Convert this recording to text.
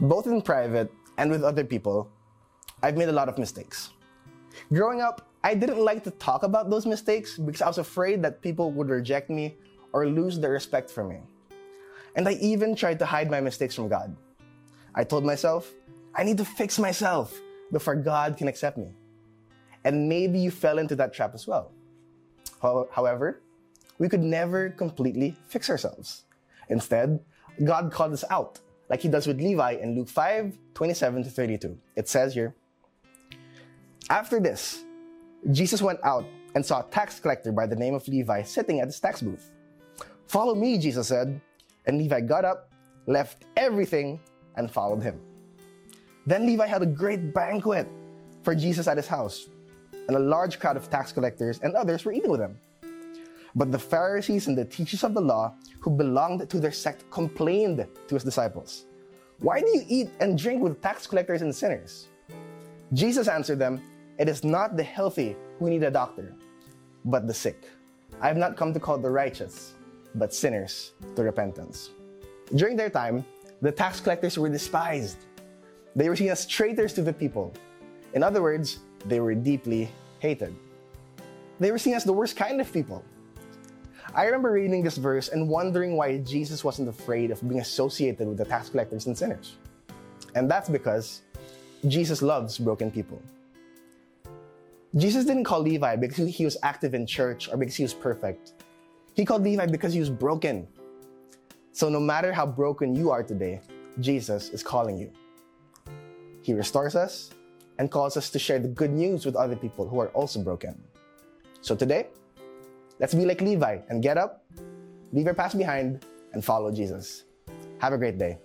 both in private and with other people, I've made a lot of mistakes. Growing up, I didn't like to talk about those mistakes because I was afraid that people would reject me or lose their respect for me. And I even tried to hide my mistakes from God. I told myself, I need to fix myself before God can accept me. And maybe you fell into that trap as well. However, we could never completely fix ourselves. Instead, God called us out, like he does with Levi in Luke 5 27 to 32. It says here After this, Jesus went out and saw a tax collector by the name of Levi sitting at his tax booth. Follow me, Jesus said. And Levi got up, left everything, and followed him. Then Levi had a great banquet for Jesus at his house, and a large crowd of tax collectors and others were eating with him. But the Pharisees and the teachers of the law who belonged to their sect complained to his disciples, Why do you eat and drink with tax collectors and sinners? Jesus answered them, It is not the healthy who need a doctor, but the sick. I have not come to call the righteous, but sinners to repentance. During their time, the tax collectors were despised. They were seen as traitors to the people. In other words, they were deeply hated. They were seen as the worst kind of people. I remember reading this verse and wondering why Jesus wasn't afraid of being associated with the tax collectors and sinners. And that's because Jesus loves broken people. Jesus didn't call Levi because he was active in church or because he was perfect. He called Levi because he was broken. So no matter how broken you are today, Jesus is calling you. He restores us and calls us to share the good news with other people who are also broken. So today, let's be like Levi and get up, leave your past behind, and follow Jesus. Have a great day.